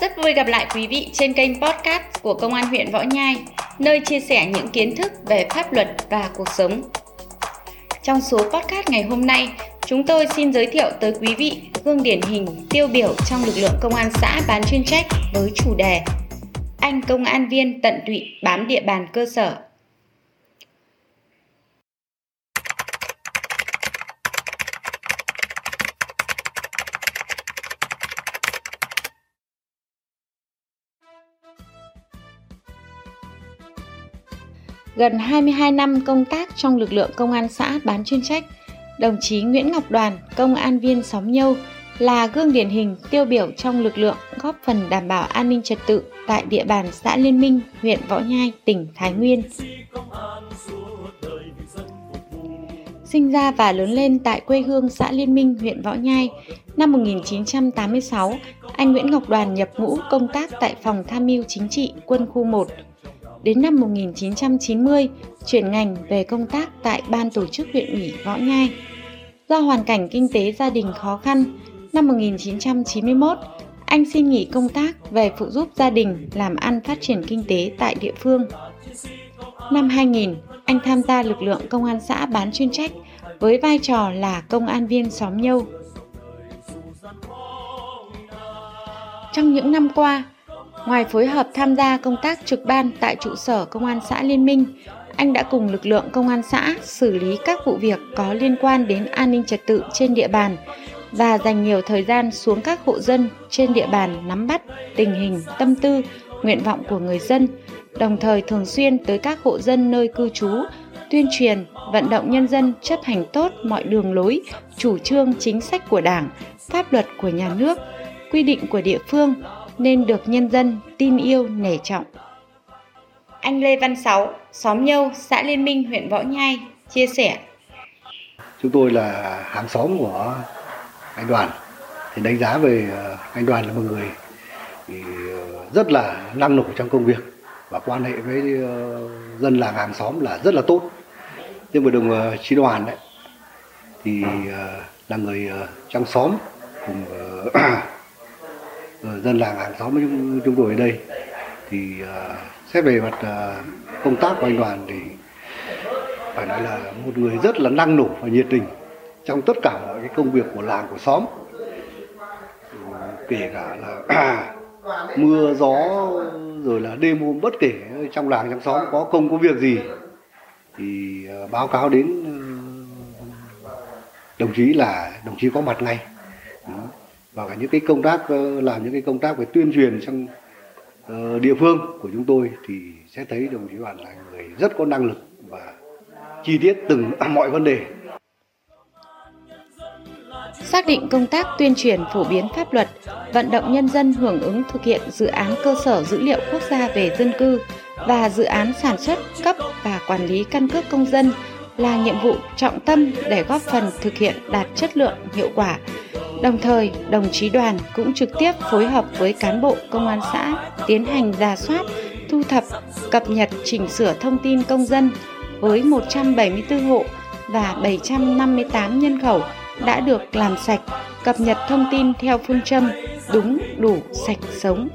Rất vui gặp lại quý vị trên kênh podcast của Công an huyện Võ Nhai, nơi chia sẻ những kiến thức về pháp luật và cuộc sống. Trong số podcast ngày hôm nay, chúng tôi xin giới thiệu tới quý vị gương điển hình tiêu biểu trong lực lượng công an xã bán chuyên trách với chủ đề Anh công an viên tận tụy bám địa bàn cơ sở Gần 22 năm công tác trong lực lượng công an xã bán chuyên trách, đồng chí Nguyễn Ngọc Đoàn, công an viên xóm Nhâu, là gương điển hình tiêu biểu trong lực lượng góp phần đảm bảo an ninh trật tự tại địa bàn xã Liên Minh, huyện Võ Nhai, tỉnh Thái Nguyên. Sinh ra và lớn lên tại quê hương xã Liên Minh, huyện Võ Nhai, năm 1986, anh Nguyễn Ngọc Đoàn nhập ngũ công tác tại phòng tham mưu chính trị quân khu 1, Đến năm 1990, chuyển ngành về công tác tại Ban tổ chức huyện ủy Võ Nhai. Do hoàn cảnh kinh tế gia đình khó khăn, năm 1991, anh xin nghỉ công tác về phụ giúp gia đình làm ăn phát triển kinh tế tại địa phương. Năm 2000, anh tham gia lực lượng công an xã bán chuyên trách với vai trò là công an viên xóm nhâu. Trong những năm qua, Ngoài phối hợp tham gia công tác trực ban tại trụ sở công an xã Liên Minh, anh đã cùng lực lượng công an xã xử lý các vụ việc có liên quan đến an ninh trật tự trên địa bàn và dành nhiều thời gian xuống các hộ dân trên địa bàn nắm bắt tình hình, tâm tư, nguyện vọng của người dân, đồng thời thường xuyên tới các hộ dân nơi cư trú, tuyên truyền, vận động nhân dân chấp hành tốt mọi đường lối, chủ trương chính sách của Đảng, pháp luật của nhà nước, quy định của địa phương nên được nhân dân tin yêu nể trọng. Anh Lê Văn Sáu, xóm Nhâu, xã Liên Minh, huyện Võ Nhai chia sẻ. Chúng tôi là hàng xóm của anh Đoàn. Thì đánh giá về ờ, anh Đoàn là một người thì ờ, rất là năng nổ trong công việc và quan hệ với ờ, dân làng hàng xóm là rất là tốt. Nhưng mà đồng chí Đoàn đấy thì là người trong xóm cùng Ờ, dân làng hàng xóm chúng, chúng tôi ở đây thì uh, xét về mặt uh, công tác của anh đoàn thì phải nói là một người rất là năng nổ và nhiệt tình trong tất cả mọi cái công việc của làng của xóm. Ừ, kể cả là mưa gió rồi là đêm hôm bất kể trong làng trong xóm có công có việc gì thì báo cáo đến đồng chí là đồng chí có mặt ngay và cả những cái công tác ờ, làm những cái công tác về tuyên truyền trong ờ, địa phương của chúng tôi thì sẽ thấy đồng chí bạn là người rất có năng lực và chi tiết từng mọi vấn đề. Xác định công tác tuyên truyền phổ biến pháp luật, vận động nhân dân hưởng ứng thực hiện dự án cơ sở dữ liệu quốc gia về dân cư và dự án sản xuất, cấp và quản lý căn cước công dân là nhiệm vụ trọng tâm để góp phần thực hiện đạt chất lượng hiệu quả. Đồng thời, đồng chí đoàn cũng trực tiếp phối hợp với cán bộ công an xã tiến hành giả soát, thu thập, cập nhật chỉnh sửa thông tin công dân với 174 hộ và 758 nhân khẩu đã được làm sạch, cập nhật thông tin theo phương châm đúng, đủ, sạch, sống.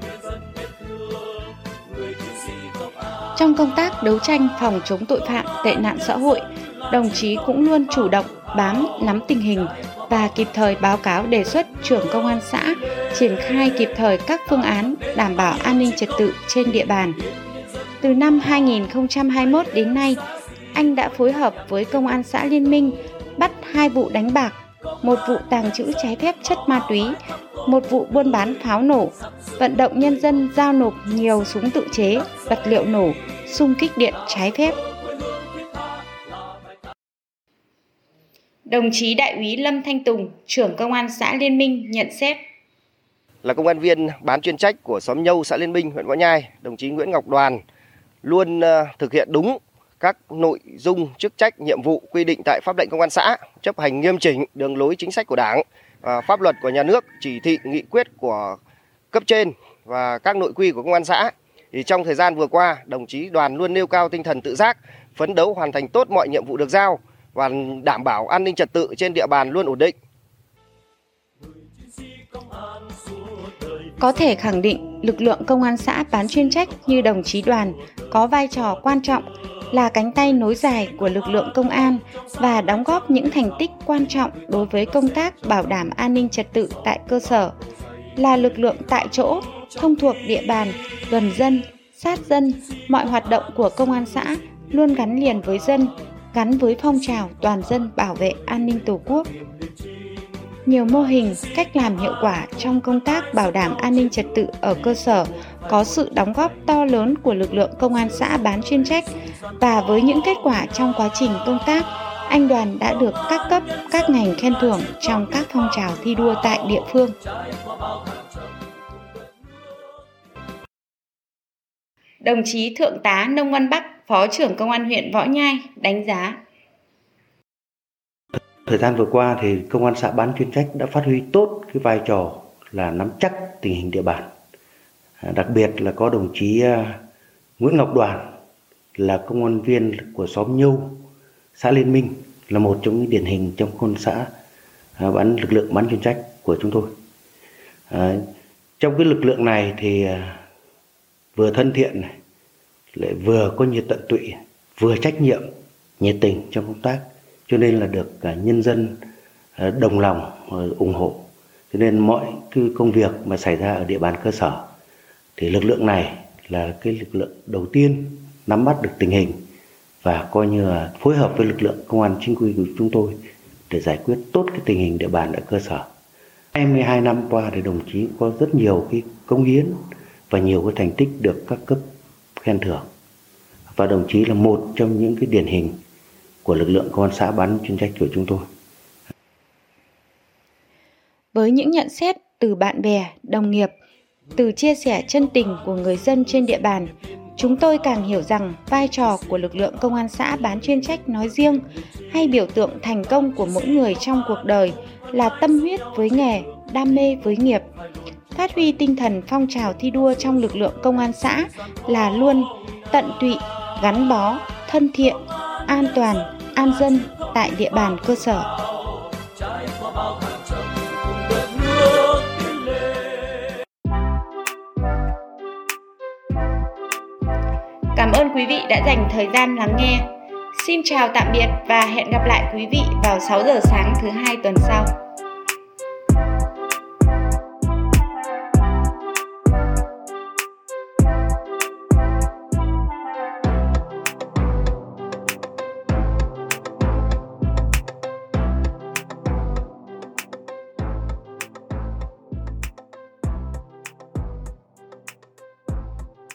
Trong công tác đấu tranh phòng chống tội phạm tệ nạn xã hội, đồng chí cũng luôn chủ động bám nắm tình hình và kịp thời báo cáo đề xuất trưởng công an xã triển khai kịp thời các phương án đảm bảo an ninh trật tự trên địa bàn. Từ năm 2021 đến nay, anh đã phối hợp với công an xã Liên Minh bắt hai vụ đánh bạc, một vụ tàng trữ trái phép chất ma túy, một vụ buôn bán pháo nổ, vận động nhân dân giao nộp nhiều súng tự chế, vật liệu nổ, xung kích điện trái phép Đồng chí Đại úy Lâm Thanh Tùng, trưởng công an xã Liên Minh nhận xét. Là công an viên bán chuyên trách của xóm Nhâu, xã Liên Minh, huyện Võ Nhai, đồng chí Nguyễn Ngọc Đoàn luôn ờ, thực hiện đúng các nội dung, chức trách, nhiệm vụ quy định tại pháp lệnh công an xã, chấp hành nghiêm chỉnh đường lối chính sách của Đảng, và pháp luật của nhà nước, chỉ thị, nghị quyết của cấp trên và các nội quy của công an xã. Thì trong thời gian vừa qua, đồng chí đoàn luôn nêu cao tinh thần tự giác, phấn đấu hoàn thành tốt mọi nhiệm vụ được giao, và đảm bảo an ninh trật tự trên địa bàn luôn ổn định. Có thể khẳng định lực lượng công an xã bán chuyên trách như đồng chí đoàn có vai trò quan trọng là cánh tay nối dài của lực lượng công an và đóng góp những thành tích quan trọng đối với công tác bảo đảm an ninh trật tự tại cơ sở, là lực lượng tại chỗ, thông thuộc địa bàn, gần dân, sát dân, mọi hoạt động của công an xã luôn gắn liền với dân, gắn với phong trào toàn dân bảo vệ an ninh Tổ quốc. Nhiều mô hình, cách làm hiệu quả trong công tác bảo đảm an ninh trật tự ở cơ sở có sự đóng góp to lớn của lực lượng công an xã bán chuyên trách và với những kết quả trong quá trình công tác, anh Đoàn đã được các cấp, các ngành khen thưởng trong các phong trào thi đua tại địa phương. Đồng chí Thượng tá Nông Văn Bắc, Phó trưởng Công an huyện Võ Nhai đánh giá Thời gian vừa qua thì công an xã bán chuyên trách đã phát huy tốt cái vai trò là nắm chắc tình hình địa bàn. À, đặc biệt là có đồng chí à, Nguyễn Ngọc Đoàn là công an viên của xóm Nhâu, xã Liên Minh là một trong những điển hình trong khuôn xã à, bán lực lượng bán chuyên trách của chúng tôi. À, trong cái lực lượng này thì vừa thân thiện này, lại vừa có nhiệt tận tụy, vừa trách nhiệm, nhiệt tình trong công tác cho nên là được nhân dân à, đồng lòng à, ủng hộ cho nên mọi cái công việc mà xảy ra ở địa bàn cơ sở thì lực lượng này là cái lực lượng đầu tiên nắm bắt được tình hình và coi như là phối hợp với lực lượng công an chính quy của chúng tôi để giải quyết tốt cái tình hình địa bàn ở cơ sở. 22 năm qua thì đồng chí có rất nhiều cái công hiến và nhiều cái thành tích được các cấp khen thưởng. Và đồng chí là một trong những cái điển hình của lực lượng công an xã bán chuyên trách của chúng tôi. Với những nhận xét từ bạn bè, đồng nghiệp, từ chia sẻ chân tình của người dân trên địa bàn, chúng tôi càng hiểu rằng vai trò của lực lượng công an xã bán chuyên trách nói riêng hay biểu tượng thành công của mỗi người trong cuộc đời là tâm huyết với nghề, đam mê với nghiệp. Phát huy tinh thần phong trào thi đua trong lực lượng công an xã là luôn tận tụy, gắn bó, thân thiện, an toàn, an dân tại địa bàn cơ sở. Cảm ơn quý vị đã dành thời gian lắng nghe. Xin chào tạm biệt và hẹn gặp lại quý vị vào 6 giờ sáng thứ hai tuần sau.